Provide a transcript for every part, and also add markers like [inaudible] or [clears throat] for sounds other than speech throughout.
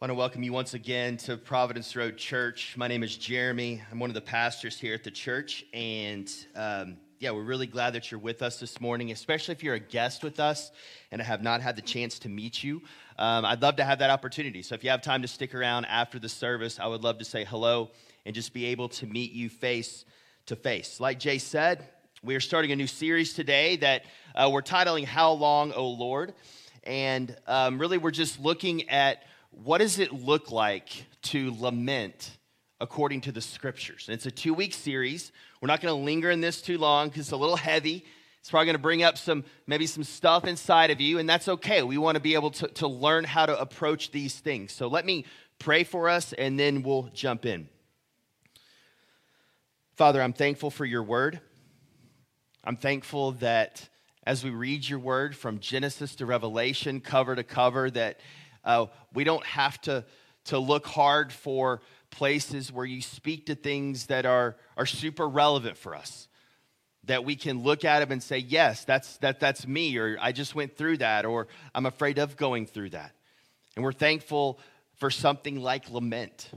I want to welcome you once again to Providence Road Church. My name is Jeremy. I'm one of the pastors here at the church. And um, yeah, we're really glad that you're with us this morning, especially if you're a guest with us and I have not had the chance to meet you. Um, I'd love to have that opportunity. So if you have time to stick around after the service, I would love to say hello and just be able to meet you face to face. Like Jay said, we are starting a new series today that uh, we're titling How Long, O Lord? And um, really, we're just looking at what does it look like to lament according to the scriptures? And it's a two week series. We're not going to linger in this too long because it's a little heavy. It's probably going to bring up some, maybe some stuff inside of you, and that's okay. We want to be able to, to learn how to approach these things. So let me pray for us, and then we'll jump in. Father, I'm thankful for your word. I'm thankful that as we read your word from Genesis to Revelation, cover to cover, that uh, we don't have to, to look hard for places where you speak to things that are, are super relevant for us. That we can look at them and say, yes, that's, that, that's me, or I just went through that, or I'm afraid of going through that. And we're thankful for something like lament.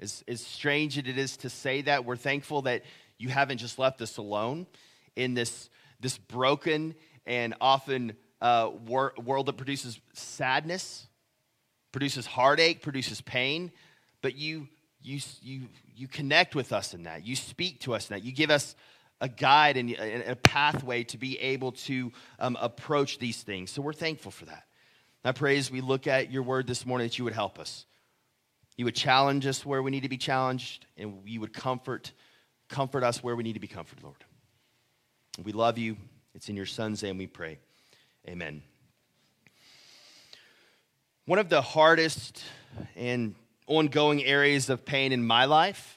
As, as strange as it is to say that, we're thankful that you haven't just left us alone in this, this broken and often uh, wor- world that produces sadness, produces heartache, produces pain, but you, you, you, you connect with us in that. You speak to us in that. You give us a guide and a pathway to be able to um, approach these things. So we're thankful for that. I pray as we look at your word this morning that you would help us. You would challenge us where we need to be challenged, and you would comfort, comfort us where we need to be comforted, Lord. We love you. It's in your son's name we pray. Amen. One of the hardest and ongoing areas of pain in my life,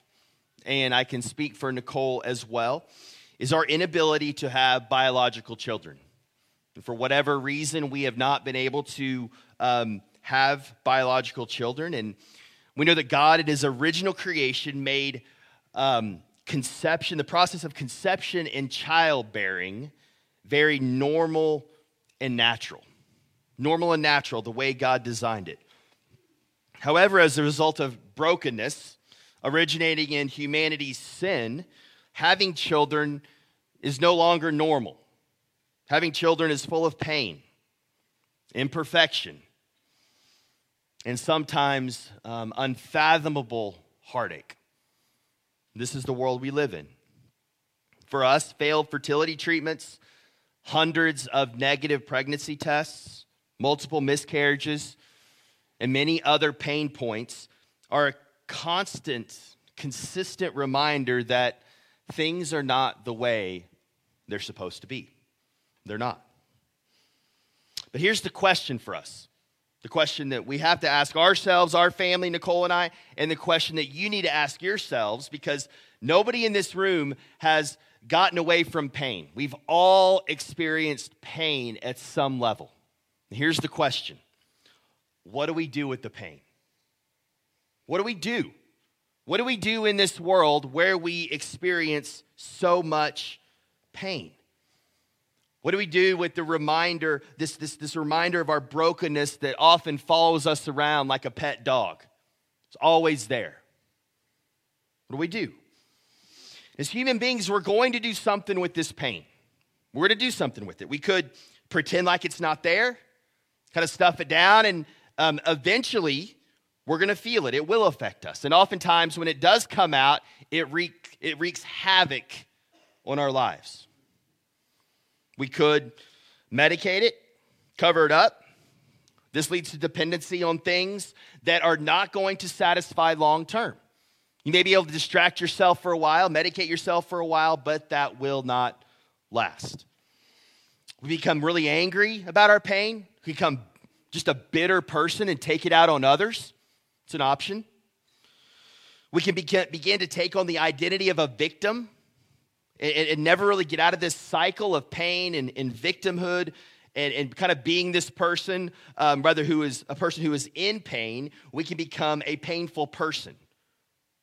and I can speak for Nicole as well, is our inability to have biological children. And for whatever reason, we have not been able to um, have biological children. And we know that God, in His original creation, made um, conception, the process of conception and childbearing, very normal and natural. Normal and natural, the way God designed it. However, as a result of brokenness originating in humanity's sin, having children is no longer normal. Having children is full of pain, imperfection, and sometimes um, unfathomable heartache. This is the world we live in. For us, failed fertility treatments, hundreds of negative pregnancy tests, multiple miscarriages, and many other pain points are a constant, consistent reminder that things are not the way they're supposed to be. They're not. But here's the question for us the question that we have to ask ourselves, our family, Nicole and I, and the question that you need to ask yourselves because nobody in this room has gotten away from pain. We've all experienced pain at some level. Here's the question What do we do with the pain? What do we do? What do we do in this world where we experience so much pain? What do we do with the reminder, this, this, this reminder of our brokenness that often follows us around like a pet dog? It's always there. What do we do? As human beings, we're going to do something with this pain. We're going to do something with it. We could pretend like it's not there, kind of stuff it down, and um, eventually we're going to feel it. It will affect us. And oftentimes, when it does come out, it, wreak, it wreaks havoc on our lives. We could medicate it, cover it up. This leads to dependency on things that are not going to satisfy long term. You may be able to distract yourself for a while, medicate yourself for a while, but that will not last. We become really angry about our pain, we become just a bitter person and take it out on others. It's an option. We can begin to take on the identity of a victim and, never really get out of this cycle of pain and, and victimhood and, and, kind of being this person, um, rather, who is a person who is in pain, we can become a painful person.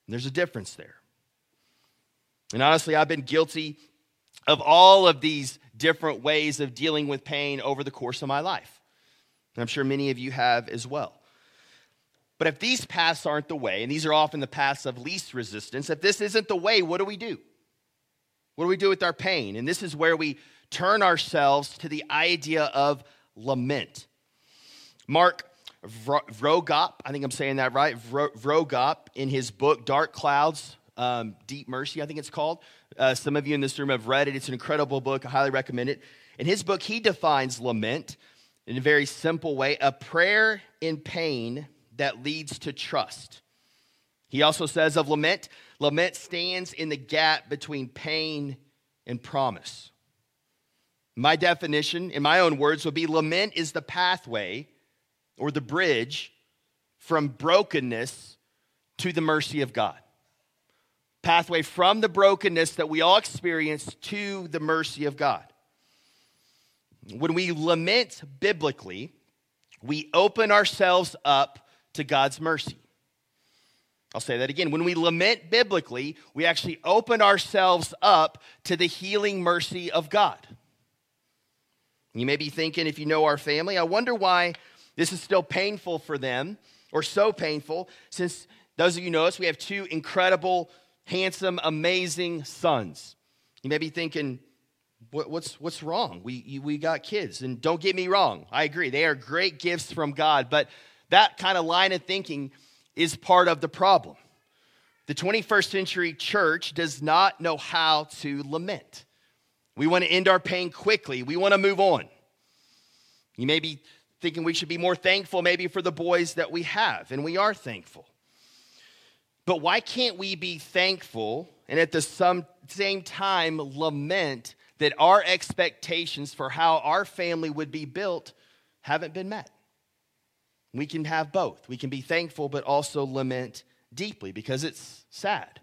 And there's a difference there. And honestly, I've been guilty of all of these different ways of dealing with pain over the course of my life. And I'm sure many of you have as well. But if these paths aren't the way, and these are often the paths of least resistance, if this isn't the way, what do we do? What do we do with our pain? And this is where we turn ourselves to the idea of lament. Mark Vroegop, I think I'm saying that right, Vroegop, in his book Dark Clouds, um, Deep Mercy, I think it's called. Uh, some of you in this room have read it. It's an incredible book. I highly recommend it. In his book, he defines lament in a very simple way a prayer in pain that leads to trust. He also says of lament, lament stands in the gap between pain and promise. My definition, in my own words, would be lament is the pathway or the bridge from brokenness to the mercy of God. Pathway from the brokenness that we all experience to the mercy of God. When we lament biblically, we open ourselves up to God's mercy. I'll say that again. When we lament biblically, we actually open ourselves up to the healing mercy of God. You may be thinking, if you know our family, I wonder why this is still painful for them, or so painful, since those of you know us, we have two incredible, handsome, amazing sons. You may be thinking, what's, what's wrong? We, we got kids. And don't get me wrong, I agree. They are great gifts from God, but that kind of line of thinking is part of the problem. The 21st century church does not know how to lament. We want to end our pain quickly, we want to move on. You may be thinking we should be more thankful maybe for the boys that we have, and we are thankful. But why can't we be thankful and at the same time lament that our expectations for how our family would be built haven't been met? We can have both. We can be thankful, but also lament deeply because it's sad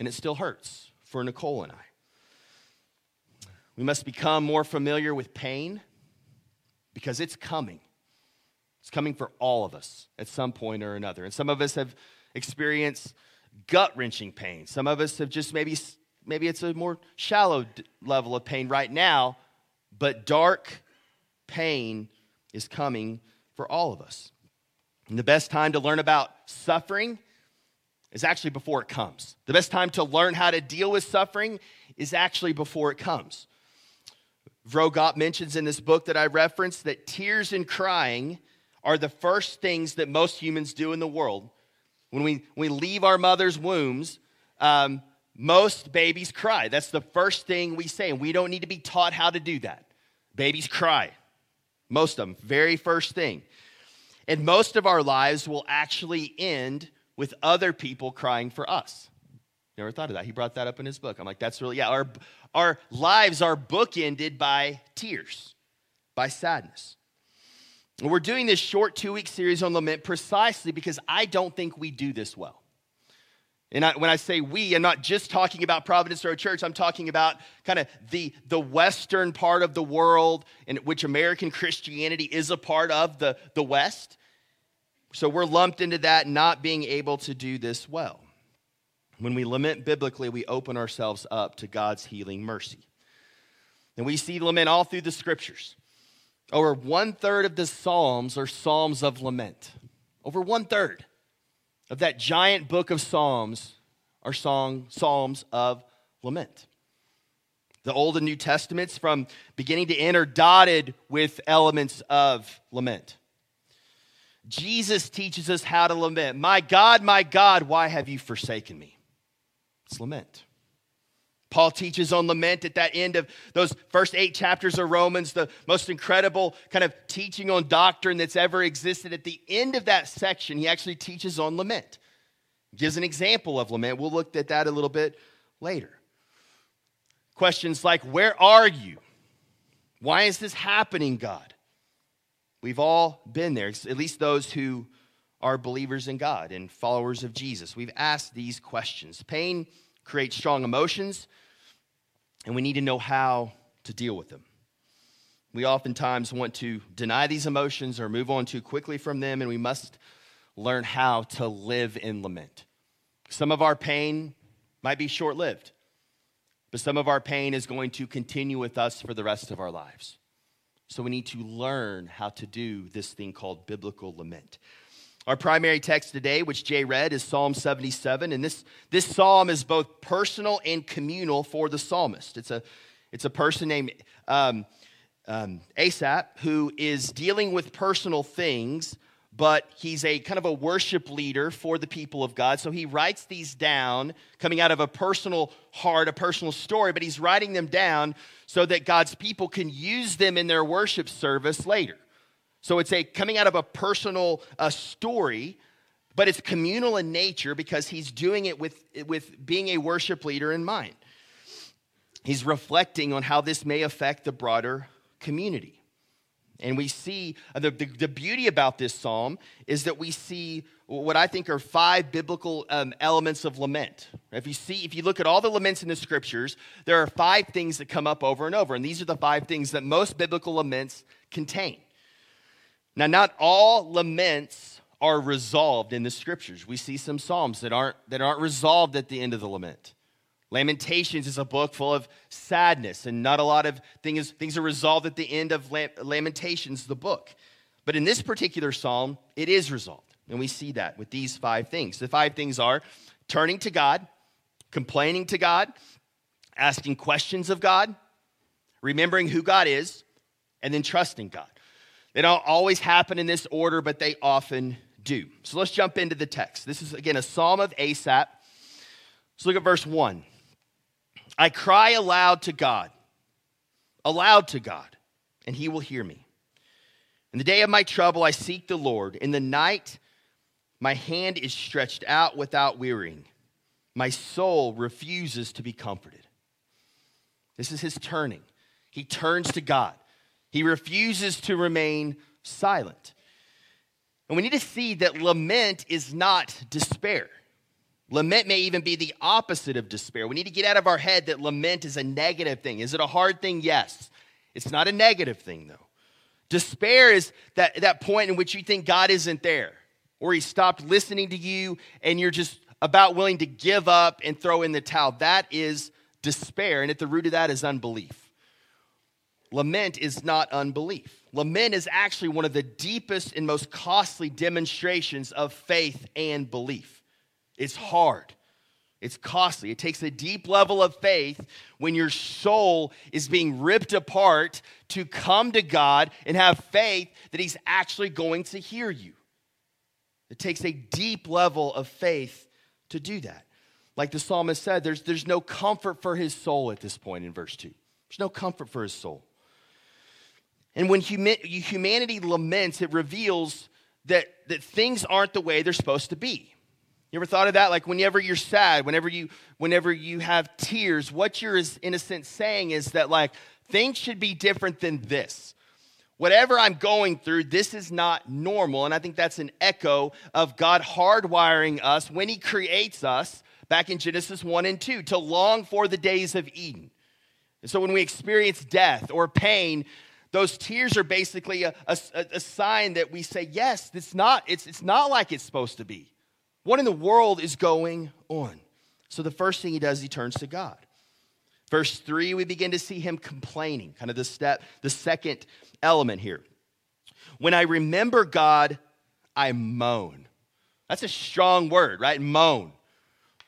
and it still hurts for Nicole and I. We must become more familiar with pain because it's coming. It's coming for all of us at some point or another. And some of us have experienced gut wrenching pain. Some of us have just maybe, maybe it's a more shallow level of pain right now, but dark pain is coming for all of us. And the best time to learn about suffering is actually before it comes. The best time to learn how to deal with suffering is actually before it comes. Vroegop mentions in this book that I referenced that tears and crying are the first things that most humans do in the world. When we, when we leave our mother's wombs, um, most babies cry. That's the first thing we say, and we don't need to be taught how to do that. Babies cry. Most of them, very first thing. And most of our lives will actually end with other people crying for us. Never thought of that. He brought that up in his book. I'm like, that's really, yeah, our, our lives are bookended by tears, by sadness. And we're doing this short two week series on lament precisely because I don't think we do this well. And I, when I say we, I'm not just talking about Providence Road Church. I'm talking about kind of the, the western part of the world in which American Christianity is a part of, the, the West. So we're lumped into that, not being able to do this well. When we lament biblically, we open ourselves up to God's healing mercy. And we see lament all through the scriptures. Over one third of the Psalms are Psalms of lament. Over one third of that giant book of Psalms are song, Psalms of lament. The Old and New Testaments, from beginning to end, are dotted with elements of lament. Jesus teaches us how to lament. My God, my God, why have you forsaken me? It's lament. Paul teaches on lament at that end of those first eight chapters of Romans, the most incredible kind of teaching on doctrine that's ever existed. At the end of that section, he actually teaches on lament, gives an example of lament. We'll look at that a little bit later. Questions like, Where are you? Why is this happening, God? We've all been there, at least those who are believers in God and followers of Jesus. We've asked these questions. Pain creates strong emotions and we need to know how to deal with them. We oftentimes want to deny these emotions or move on too quickly from them, and we must learn how to live in lament. Some of our pain might be short lived, but some of our pain is going to continue with us for the rest of our lives. So we need to learn how to do this thing called biblical lament. Our primary text today, which Jay read, is Psalm 77. And this, this psalm is both personal and communal for the psalmist. It's a, it's a person named um, um, Asaph who is dealing with personal things, but he's a kind of a worship leader for the people of God. So he writes these down coming out of a personal heart, a personal story, but he's writing them down so that God's people can use them in their worship service later. So it's a coming out of a personal uh, story, but it's communal in nature because he's doing it with, with being a worship leader in mind. He's reflecting on how this may affect the broader community. And we see uh, the, the, the, beauty about this psalm is that we see what I think are five biblical um, elements of lament. If you see, if you look at all the laments in the scriptures, there are five things that come up over and over. And these are the five things that most biblical laments contain. Now, not all laments are resolved in the scriptures. We see some psalms that aren't, that aren't resolved at the end of the lament. Lamentations is a book full of sadness, and not a lot of things, things are resolved at the end of Lamentations, the book. But in this particular psalm, it is resolved. And we see that with these five things. The five things are turning to God, complaining to God, asking questions of God, remembering who God is, and then trusting God. They don't always happen in this order, but they often do. So let's jump into the text. This is, again, a psalm of Asaph. Let's look at verse 1. I cry aloud to God, aloud to God, and he will hear me. In the day of my trouble, I seek the Lord. In the night, my hand is stretched out without wearying. My soul refuses to be comforted. This is his turning. He turns to God. He refuses to remain silent. And we need to see that lament is not despair. Lament may even be the opposite of despair. We need to get out of our head that lament is a negative thing. Is it a hard thing? Yes. It's not a negative thing, though. Despair is that, that point in which you think God isn't there, or He stopped listening to you and you're just about willing to give up and throw in the towel. That is despair. And at the root of that is unbelief. Lament is not unbelief. Lament is actually one of the deepest and most costly demonstrations of faith and belief. It's hard, it's costly. It takes a deep level of faith when your soul is being ripped apart to come to God and have faith that He's actually going to hear you. It takes a deep level of faith to do that. Like the psalmist said, there's, there's no comfort for his soul at this point in verse 2. There's no comfort for his soul. And when humanity laments, it reveals that, that things aren't the way they're supposed to be. You ever thought of that? Like whenever you're sad, whenever you whenever you have tears, what you're in a sense saying is that like things should be different than this. Whatever I'm going through, this is not normal. And I think that's an echo of God hardwiring us when He creates us back in Genesis 1 and 2 to long for the days of Eden. And so when we experience death or pain, those tears are basically a, a, a sign that we say, yes, it's not, it's, it's not like it's supposed to be. What in the world is going on? So the first thing he does, he turns to God. Verse 3, we begin to see him complaining, kind of the step, the second element here. When I remember God, I moan. That's a strong word, right? Moan.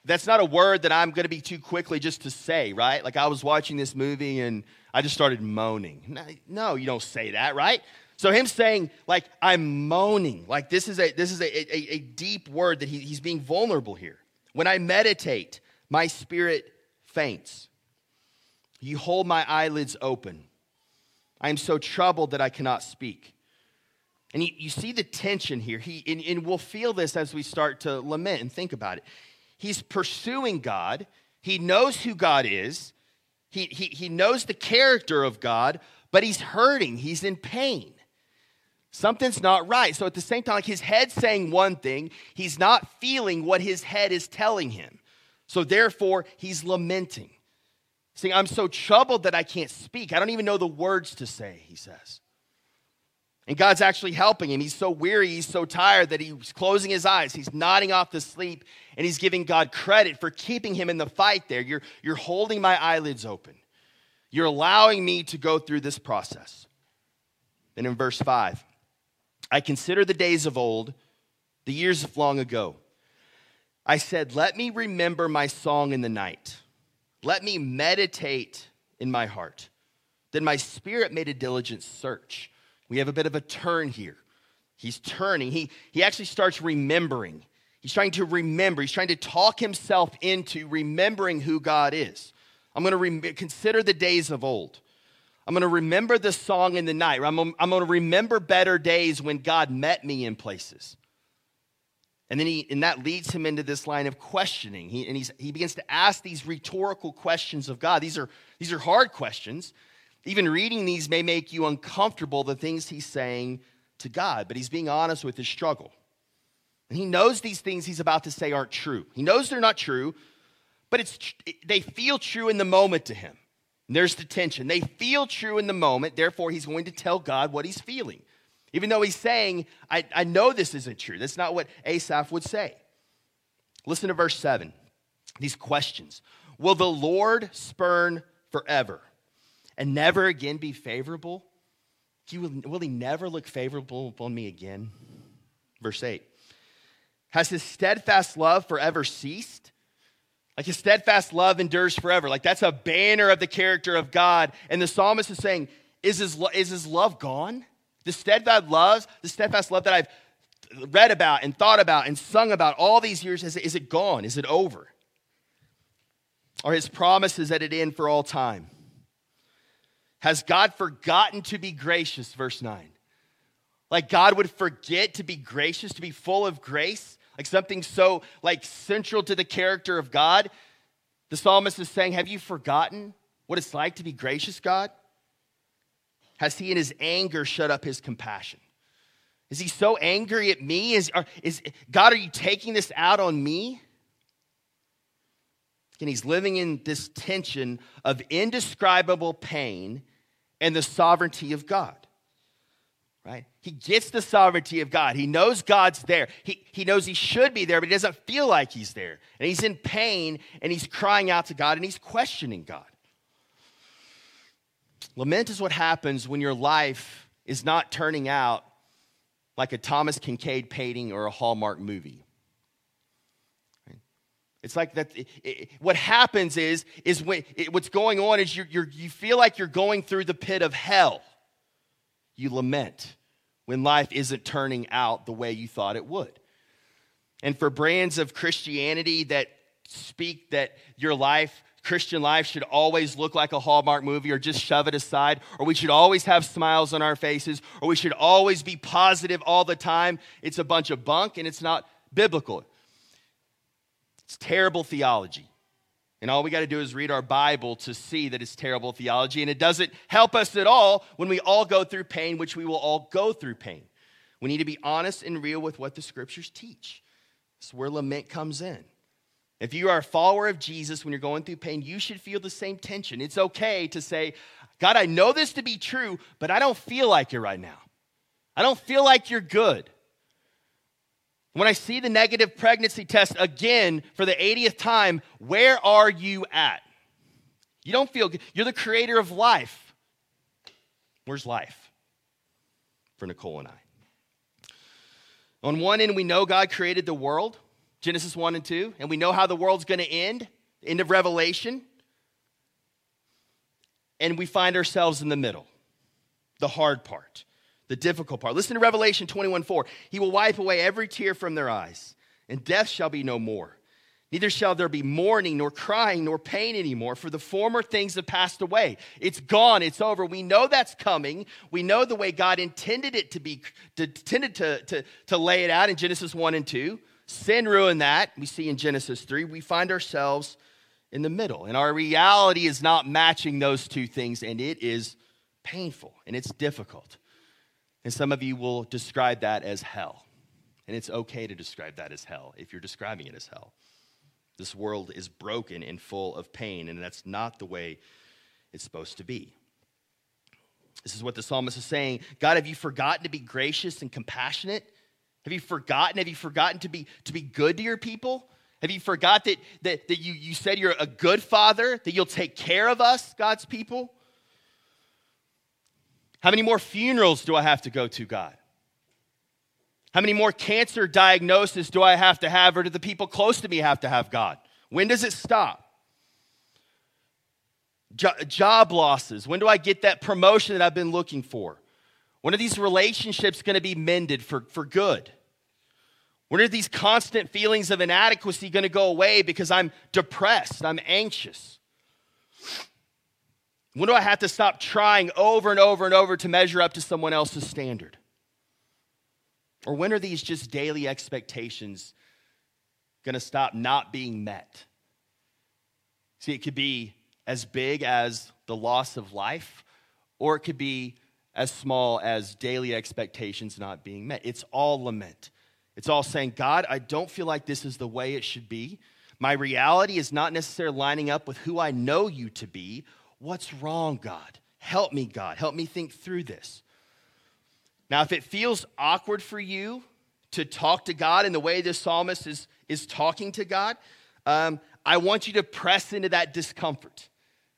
That's not a word that I'm going to be too quickly just to say, right? Like I was watching this movie and I just started moaning. No, you don't say that, right? So him saying, like, I'm moaning, like this is a this is a, a, a deep word that he, he's being vulnerable here. When I meditate, my spirit faints. You hold my eyelids open. I am so troubled that I cannot speak. And you, you see the tension here. He, and, and we'll feel this as we start to lament and think about it. He's pursuing God. He knows who God is. He, he, he knows the character of God, but he's hurting. He's in pain. Something's not right. So at the same time, like his head's saying one thing, he's not feeling what his head is telling him. So therefore, he's lamenting. Saying, I'm so troubled that I can't speak. I don't even know the words to say, he says. And God's actually helping him. He's so weary, he's so tired that he's closing his eyes. He's nodding off to sleep, and he's giving God credit for keeping him in the fight there. You're, you're holding my eyelids open. You're allowing me to go through this process. Then in verse 5, I consider the days of old, the years of long ago, I said, Let me remember my song in the night. Let me meditate in my heart. Then my spirit made a diligent search. We have a bit of a turn here. He's turning. He, he actually starts remembering. He's trying to remember. He's trying to talk himself into remembering who God is. I'm going to rem- consider the days of old. I'm going to remember the song in the night. I'm, I'm going to remember better days when God met me in places. And then he, and that leads him into this line of questioning. He, and he's, he begins to ask these rhetorical questions of God. These are, these are hard questions. Even reading these may make you uncomfortable, the things he's saying to God, but he's being honest with his struggle. And he knows these things he's about to say aren't true. He knows they're not true, but it's, they feel true in the moment to him. And there's the tension. They feel true in the moment, therefore, he's going to tell God what he's feeling. Even though he's saying, I, I know this isn't true. That's not what Asaph would say. Listen to verse 7. These questions Will the Lord spurn forever and never again be favorable? He Will, will he never look favorable upon me again? Verse 8. Has his steadfast love forever ceased? Like his steadfast love endures forever. Like that's a banner of the character of God. And the psalmist is saying, Is his, is his love gone? The steadfast love, the steadfast love that I've read about and thought about and sung about all these years, is, is it gone? Is it over? Are his promises at an end for all time? Has God forgotten to be gracious? Verse 9. Like God would forget to be gracious, to be full of grace, like something so like central to the character of God. The psalmist is saying, Have you forgotten what it's like to be gracious, God? Has he in his anger shut up his compassion? Is he so angry at me? Is, are, is God, are you taking this out on me? And he's living in this tension of indescribable pain and the sovereignty of God. Right? He gets the sovereignty of God. He knows God's there. He, he knows he should be there, but he doesn't feel like he's there. And he's in pain and he's crying out to God and he's questioning God. Lament is what happens when your life is not turning out like a Thomas Kinkade painting or a Hallmark movie. It's like that. It, it, what happens is, is when it, what's going on is you you feel like you're going through the pit of hell. You lament when life isn't turning out the way you thought it would. And for brands of Christianity that speak that your life Christian life should always look like a Hallmark movie or just shove it aside, or we should always have smiles on our faces, or we should always be positive all the time. It's a bunch of bunk and it's not biblical. It's terrible theology. And all we got to do is read our Bible to see that it's terrible theology. And it doesn't help us at all when we all go through pain, which we will all go through pain. We need to be honest and real with what the scriptures teach. That's where lament comes in. If you are a follower of Jesus when you're going through pain, you should feel the same tension. It's okay to say, God, I know this to be true, but I don't feel like it right now. I don't feel like you're good. When I see the negative pregnancy test again for the 80th time, where are you at? You don't feel good. You're the creator of life. Where's life for Nicole and I? On one end, we know God created the world. Genesis 1 and 2, and we know how the world's going to end, end of Revelation. And we find ourselves in the middle, the hard part, the difficult part. Listen to Revelation 21 4. He will wipe away every tear from their eyes, and death shall be no more. Neither shall there be mourning, nor crying, nor pain anymore, for the former things have passed away. It's gone, it's over. We know that's coming. We know the way God intended it to be, intended to, to, to lay it out in Genesis 1 and 2. Sin ruined that. We see in Genesis 3. We find ourselves in the middle. And our reality is not matching those two things, and it is painful and it's difficult. And some of you will describe that as hell. And it's okay to describe that as hell if you're describing it as hell. This world is broken and full of pain, and that's not the way it's supposed to be. This is what the psalmist is saying God, have you forgotten to be gracious and compassionate? Have you forgotten? Have you forgotten to be, to be good to your people? Have you forgot that, that, that you, you said you're a good father, that you'll take care of us, God's people? How many more funerals do I have to go to, God? How many more cancer diagnoses do I have to have, or do the people close to me have to have, God? When does it stop? Jo- job losses. When do I get that promotion that I've been looking for? When are these relationships going to be mended for, for good? When are these constant feelings of inadequacy going to go away because I'm depressed, I'm anxious? When do I have to stop trying over and over and over to measure up to someone else's standard? Or when are these just daily expectations going to stop not being met? See, it could be as big as the loss of life, or it could be as small as daily expectations not being met. It's all lament. It's all saying, God, I don't feel like this is the way it should be. My reality is not necessarily lining up with who I know you to be. What's wrong, God? Help me, God. Help me think through this. Now, if it feels awkward for you to talk to God in the way this psalmist is, is talking to God, um, I want you to press into that discomfort.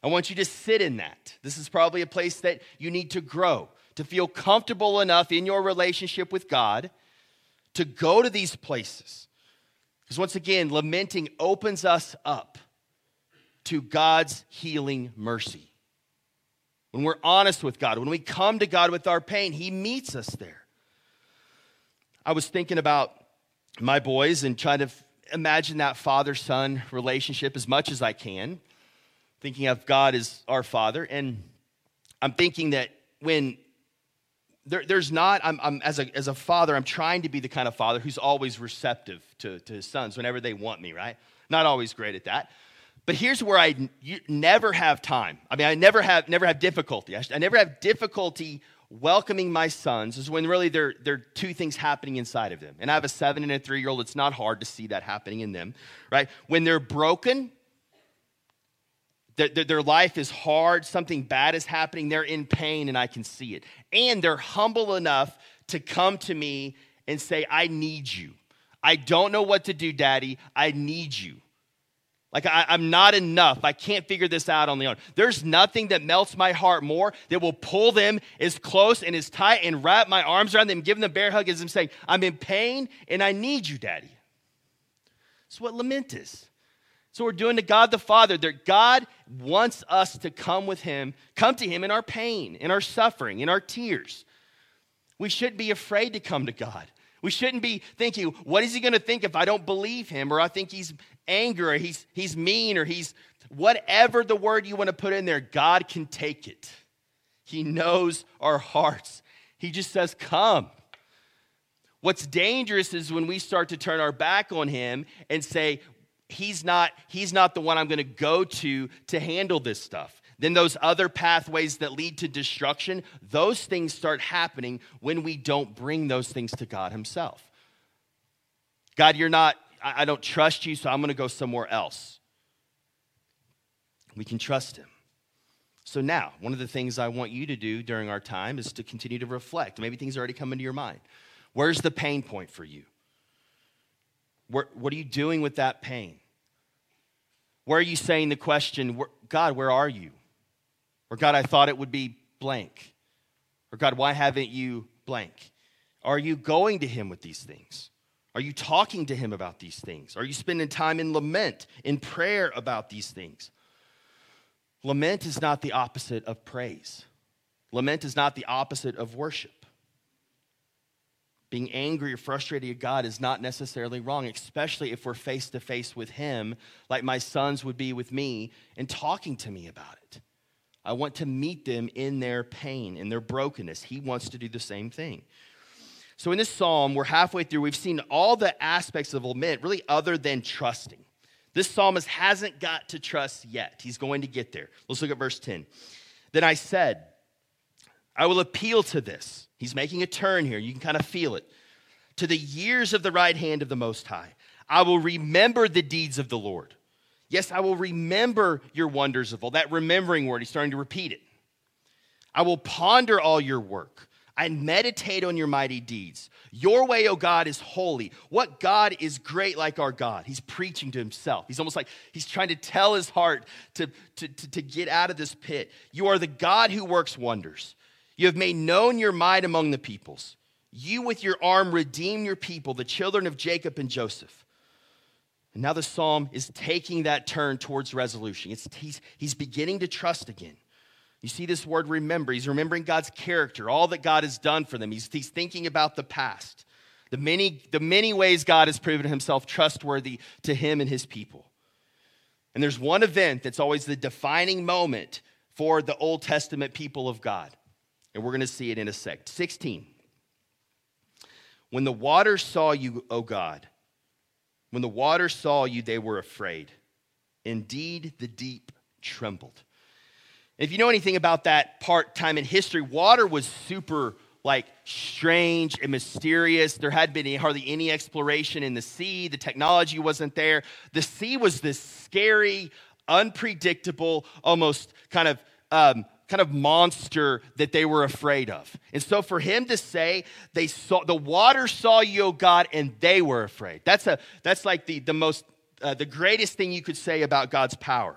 I want you to sit in that. This is probably a place that you need to grow, to feel comfortable enough in your relationship with God to go to these places. Because once again, lamenting opens us up to God's healing mercy. When we're honest with God, when we come to God with our pain, He meets us there. I was thinking about my boys and trying to imagine that father son relationship as much as I can, thinking of God as our father. And I'm thinking that when there, there's not, I'm, I'm, as, a, as a father, I'm trying to be the kind of father who's always receptive to, to his sons whenever they want me, right? Not always great at that. But here's where I never have time. I mean, I never have, never have difficulty. I, I never have difficulty welcoming my sons is when really there, there are two things happening inside of them. And I have a seven and a three year old. It's not hard to see that happening in them, right? When they're broken, their, their life is hard, something bad is happening, they're in pain, and I can see it. And they're humble enough to come to me and say, I need you. I don't know what to do, Daddy. I need you. Like, I, am not enough. I can't figure this out on the own. There's nothing that melts my heart more that will pull them as close and as tight and wrap my arms around them, give them a bear hug as I'm saying, I'm in pain and I need you, Daddy. That's what lament is. So we're doing to God the Father. That God wants us to come with Him, come to Him in our pain, in our suffering, in our tears. We shouldn't be afraid to come to God. We shouldn't be thinking, what is He going to think if I don't believe Him, or I think He's angry, or He's He's mean, or He's whatever the word you want to put in there. God can take it. He knows our hearts. He just says, "Come." What's dangerous is when we start to turn our back on him and say, he's not he's not the one i'm going to go to to handle this stuff then those other pathways that lead to destruction those things start happening when we don't bring those things to god himself. God you're not i, don't trust you so i'm going to go somewhere else. We can trust him. So now one of the things i want you to do during our time is to continue to reflect. Maybe things are already come into your mind. Where's the pain point for you? What are you doing with that pain? Where are you saying the question, God, where are you? Or God, I thought it would be blank. Or God, why haven't you blank? Are you going to Him with these things? Are you talking to Him about these things? Are you spending time in lament, in prayer about these things? Lament is not the opposite of praise. Lament is not the opposite of worship. Being angry or frustrated at God is not necessarily wrong, especially if we're face to face with Him, like my sons would be with me, and talking to me about it. I want to meet them in their pain, in their brokenness. He wants to do the same thing. So, in this psalm, we're halfway through. We've seen all the aspects of lament, really, other than trusting. This psalmist hasn't got to trust yet. He's going to get there. Let's look at verse 10. Then I said, I will appeal to this. He's making a turn here. You can kind of feel it. To the years of the right hand of the Most High. I will remember the deeds of the Lord. Yes, I will remember your wonders of all. That remembering word, he's starting to repeat it. I will ponder all your work. I meditate on your mighty deeds. Your way, O God, is holy. What God is great like our God? He's preaching to himself. He's almost like he's trying to tell his heart to, to, to, to get out of this pit. You are the God who works wonders. You have made known your might among the peoples. You with your arm redeem your people, the children of Jacob and Joseph. And now the psalm is taking that turn towards resolution. It's, he's, he's beginning to trust again. You see this word remember. He's remembering God's character, all that God has done for them. He's, he's thinking about the past, the many, the many ways God has proven himself trustworthy to him and his people. And there's one event that's always the defining moment for the Old Testament people of God. And we're going to see it in a sec. 16. When the waters saw you, O God, when the waters saw you, they were afraid. Indeed, the deep trembled. If you know anything about that part time in history, water was super like strange and mysterious. There had been hardly any exploration in the sea. The technology wasn't there. The sea was this scary, unpredictable, almost kind of um, kind of monster that they were afraid of. And so for him to say they saw the water saw you, O God, and they were afraid. That's a that's like the the most uh, the greatest thing you could say about God's power.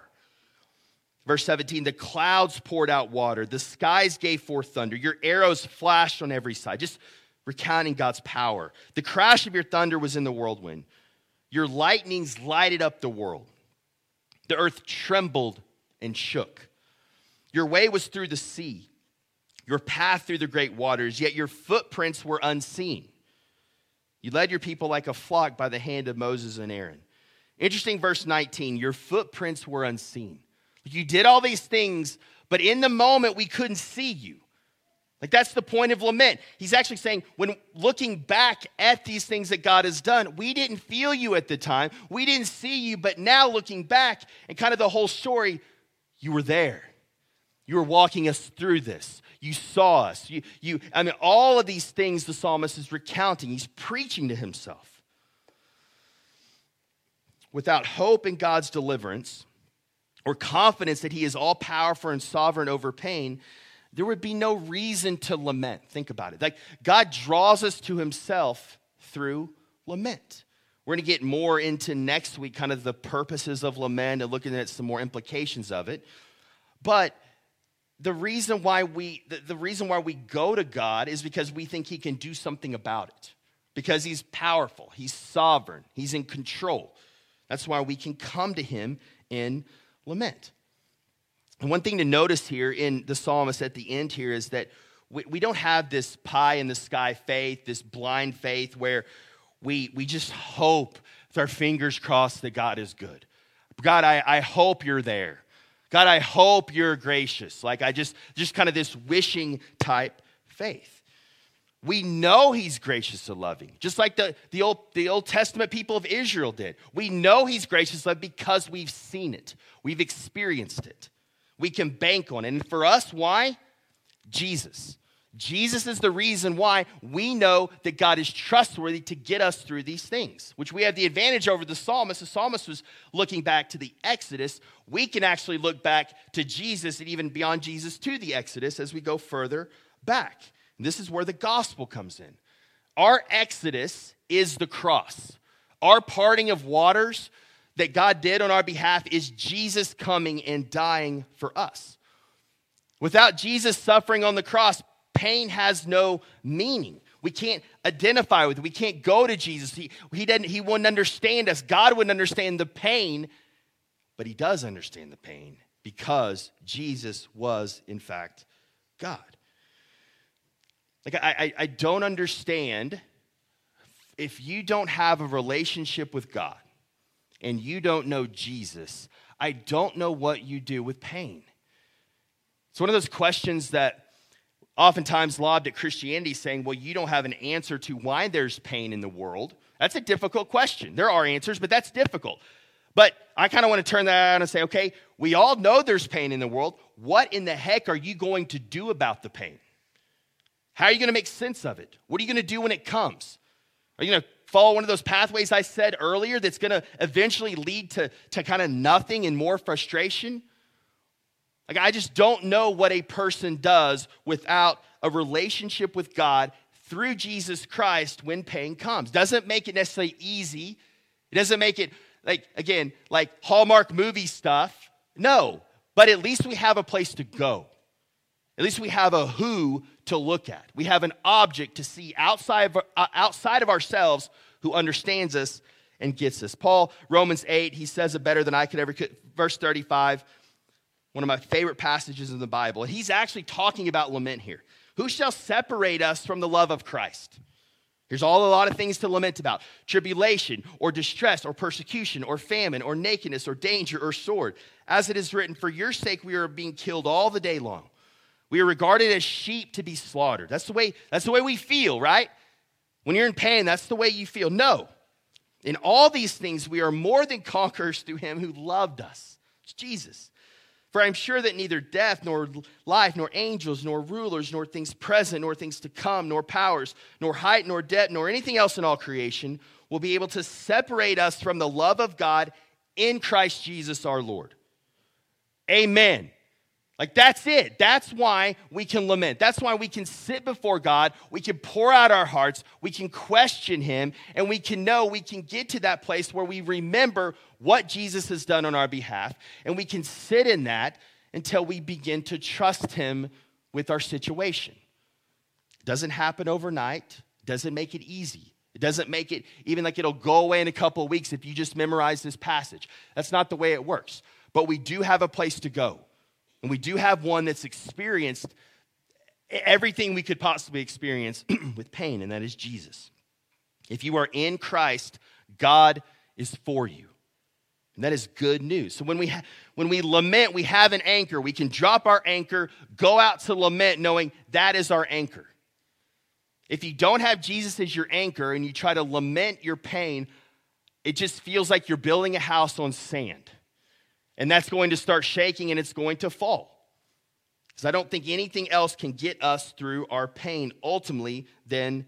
Verse 17, the clouds poured out water, the skies gave forth thunder, your arrows flashed on every side. Just recounting God's power. The crash of your thunder was in the whirlwind. Your lightnings lighted up the world. The earth trembled and shook. Your way was through the sea, your path through the great waters, yet your footprints were unseen. You led your people like a flock by the hand of Moses and Aaron. Interesting, verse 19 your footprints were unseen. You did all these things, but in the moment we couldn't see you. Like that's the point of lament. He's actually saying, when looking back at these things that God has done, we didn't feel you at the time, we didn't see you, but now looking back and kind of the whole story, you were there. You were walking us through this. You saw us. You, you, I mean, all of these things the psalmist is recounting. He's preaching to himself. Without hope in God's deliverance or confidence that he is all powerful and sovereign over pain, there would be no reason to lament. Think about it. Like God draws us to himself through lament. We're going to get more into next week, kind of the purposes of lament and looking at some more implications of it. But the reason why we the, the, reason why we go to god is because we think he can do something about it. Because he's powerful he's sovereign he's in control. That's why we can come to him in lament. And one thing to notice here in the psalmist at the end here is that we, we don't have this pie in the sky faith this blind faith where we we just hope with our fingers crossed that god is good. God i, I hope you're there God, I hope you're gracious. Like I just, just kind of this wishing type faith. We know he's gracious and loving, just like the, the, Old, the Old Testament people of Israel did. We know he's gracious loving because we've seen it, we've experienced it. We can bank on it. And for us, why? Jesus. Jesus is the reason why we know that God is trustworthy to get us through these things, which we have the advantage over the psalmist. The psalmist was looking back to the Exodus. We can actually look back to Jesus and even beyond Jesus to the Exodus as we go further back. And this is where the gospel comes in. Our Exodus is the cross, our parting of waters that God did on our behalf is Jesus coming and dying for us. Without Jesus suffering on the cross, pain has no meaning. We can't identify with it. We can't go to Jesus. He, he, doesn't, he wouldn't understand us. God wouldn't understand the pain, but He does understand the pain because Jesus was, in fact, God. Like, I, I, I don't understand if you don't have a relationship with God and you don't know Jesus, I don't know what you do with pain. It's one of those questions that oftentimes lobbed at Christianity saying, well, you don't have an answer to why there's pain in the world. That's a difficult question. There are answers, but that's difficult. But I kind of want to turn that around and say, okay, we all know there's pain in the world. What in the heck are you going to do about the pain? How are you going to make sense of it? What are you going to do when it comes? Are you going to follow one of those pathways I said earlier that's going to eventually lead to, to kind of nothing and more frustration? Like, I just don't know what a person does without a relationship with God through Jesus Christ when pain comes. Doesn't make it necessarily easy. It doesn't make it, like, again, like Hallmark movie stuff. No, but at least we have a place to go. At least we have a who to look at. We have an object to see outside of, uh, outside of ourselves who understands us and gets us. Paul, Romans 8, he says it better than I could ever could. Verse 35, one of my favorite passages in the Bible. And he's actually talking about lament here. Who shall separate us from the love of Christ? Here's all a lot of things to lament about tribulation, or distress, or persecution, or famine, or nakedness, or danger, or sword. As it is written, For your sake we are being killed all the day long. We are regarded as sheep to be slaughtered. That's the way, that's the way we feel, right? When you're in pain, that's the way you feel. No. In all these things, we are more than conquerors through him who loved us. It's Jesus. For I'm sure that neither death, nor life, nor angels, nor rulers, nor things present, nor things to come, nor powers, nor height, nor depth, nor anything else in all creation will be able to separate us from the love of God in Christ Jesus our Lord. Amen. Like, that's it. That's why we can lament. That's why we can sit before God. We can pour out our hearts. We can question Him. And we can know we can get to that place where we remember what Jesus has done on our behalf. And we can sit in that until we begin to trust Him with our situation. It doesn't happen overnight, doesn't make it easy. It doesn't make it even like it'll go away in a couple of weeks if you just memorize this passage. That's not the way it works. But we do have a place to go. And we do have one that's experienced everything we could possibly experience [clears throat] with pain, and that is Jesus. If you are in Christ, God is for you. And that is good news. So when we, ha- when we lament, we have an anchor. We can drop our anchor, go out to lament, knowing that is our anchor. If you don't have Jesus as your anchor and you try to lament your pain, it just feels like you're building a house on sand and that's going to start shaking and it's going to fall. Because I don't think anything else can get us through our pain ultimately than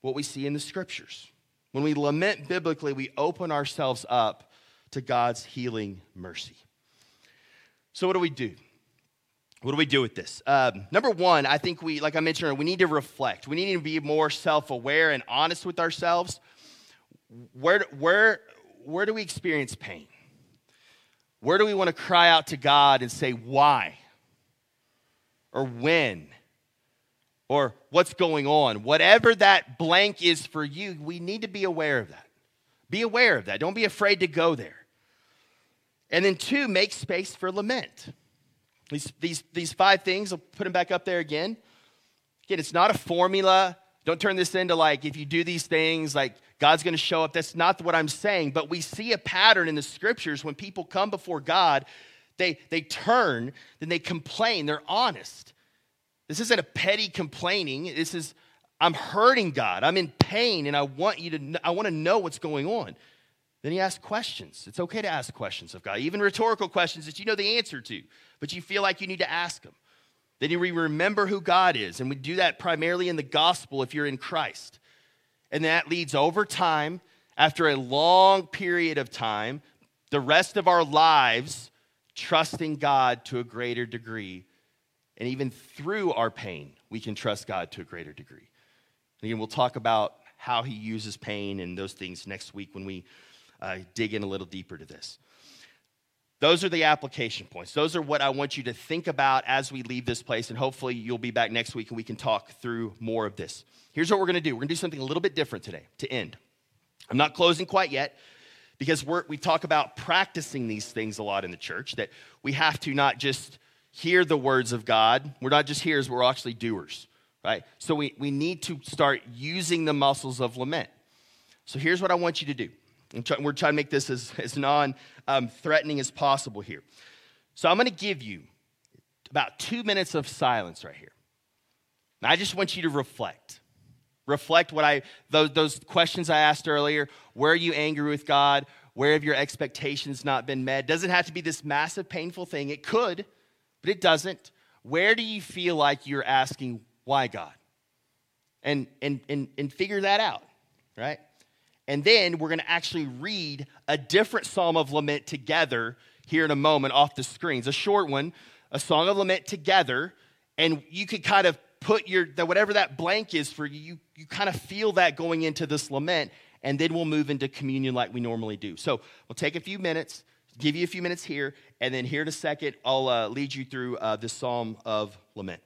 what we see in the scriptures. When we lament biblically, we open ourselves up to God's healing mercy. So, what do we do? What do we do with this? Um, number one, I think we, like I mentioned, we need to reflect. We need to be more self aware and honest with ourselves. Where, where, where do we experience pain? Where do we want to cry out to God and say, why? Or when? Or what's going on? Whatever that blank is for you, we need to be aware of that. Be aware of that. Don't be afraid to go there. And then, two, make space for lament. These, these, these five things, I'll put them back up there again. Again, it's not a formula. Don't turn this into like, if you do these things, like God's going to show up. That's not what I'm saying. But we see a pattern in the scriptures when people come before God, they, they turn, then they complain. They're honest. This isn't a petty complaining. This is, I'm hurting God. I'm in pain, and I want you to, I want to know what's going on. Then he asks questions. It's okay to ask questions of God, even rhetorical questions that you know the answer to, but you feel like you need to ask them. Then you remember who God is, and we do that primarily in the gospel if you're in Christ. And that leads over time, after a long period of time, the rest of our lives trusting God to a greater degree. And even through our pain, we can trust God to a greater degree. And again, we'll talk about how he uses pain and those things next week when we uh, dig in a little deeper to this. Those are the application points. Those are what I want you to think about as we leave this place. And hopefully, you'll be back next week and we can talk through more of this. Here's what we're going to do we're going to do something a little bit different today to end. I'm not closing quite yet because we talk about practicing these things a lot in the church, that we have to not just hear the words of God, we're not just hearers, we're actually doers, right? So we, we need to start using the muscles of lament. So here's what I want you to do we're trying to make this as, as non um, threatening as possible here. So I'm going to give you about two minutes of silence right here. And I just want you to reflect. Reflect what I, those, those questions I asked earlier. Where are you angry with God? Where have your expectations not been met? Doesn't have to be this massive, painful thing. It could, but it doesn't. Where do you feel like you're asking, why God? And, and, and, and figure that out, right? And then we're going to actually read a different psalm of lament together here in a moment off the screens. A short one, a song of lament together. And you could kind of put your, whatever that blank is for you, you, kind of feel that going into this lament. And then we'll move into communion like we normally do. So we'll take a few minutes, give you a few minutes here, and then here in a second, I'll uh, lead you through uh, this psalm of lament.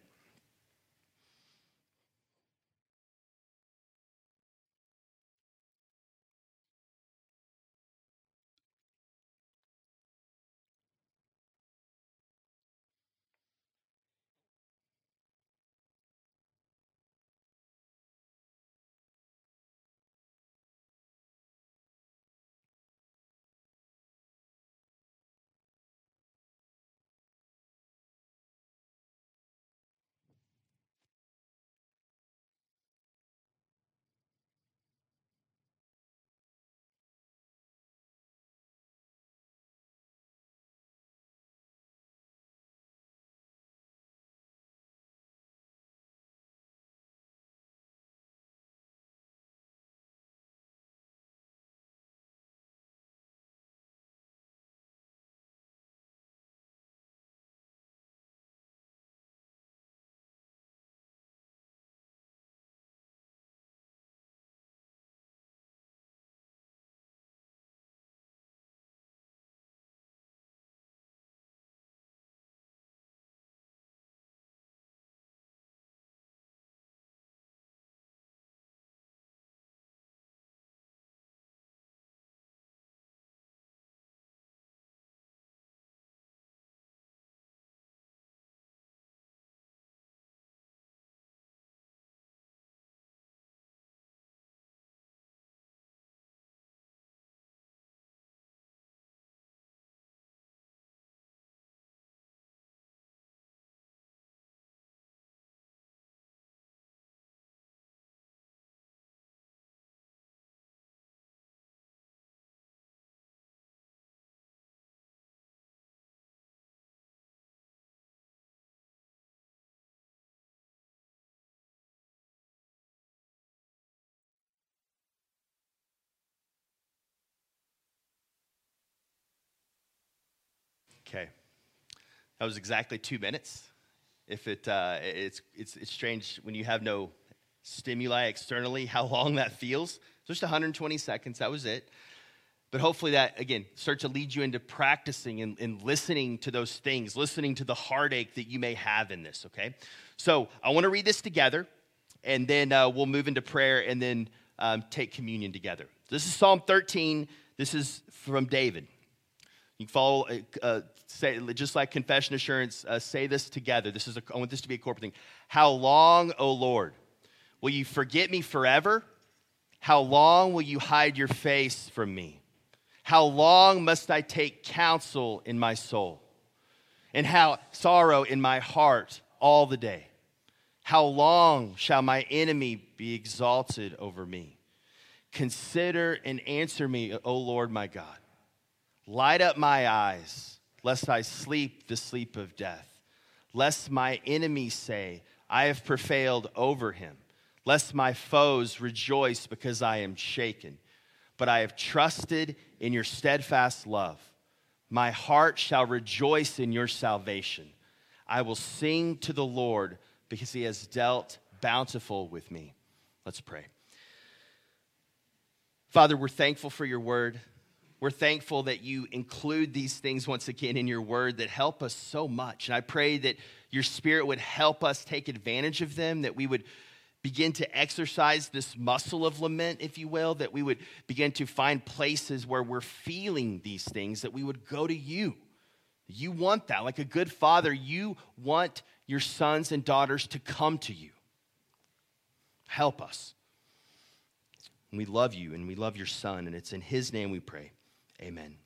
Okay. That was exactly two minutes. If it, uh, it's, it's, it's strange when you have no stimuli externally, how long that feels. Just 120 seconds, that was it. But hopefully, that again starts to lead you into practicing and, and, listening to those things, listening to the heartache that you may have in this, okay? So, I want to read this together, and then uh, we'll move into prayer and then um, take communion together. This is Psalm 13. This is from David. You can follow, uh, uh, say, just like confession assurance, uh, say this together. This is a, I want this to be a corporate thing. How long, O Lord, will you forget me forever? How long will you hide your face from me? How long must I take counsel in my soul? And how sorrow in my heart all the day? How long shall my enemy be exalted over me? Consider and answer me, O Lord my God. Light up my eyes, lest I sleep the sleep of death, lest my enemies say, I have prevailed over him, lest my foes rejoice because I am shaken. But I have trusted in your steadfast love. My heart shall rejoice in your salvation. I will sing to the Lord because he has dealt bountiful with me. Let's pray. Father, we're thankful for your word. We're thankful that you include these things once again in your word that help us so much. And I pray that your spirit would help us take advantage of them, that we would begin to exercise this muscle of lament, if you will, that we would begin to find places where we're feeling these things, that we would go to you. You want that. Like a good father, you want your sons and daughters to come to you. Help us. We love you and we love your son, and it's in his name we pray. Amen.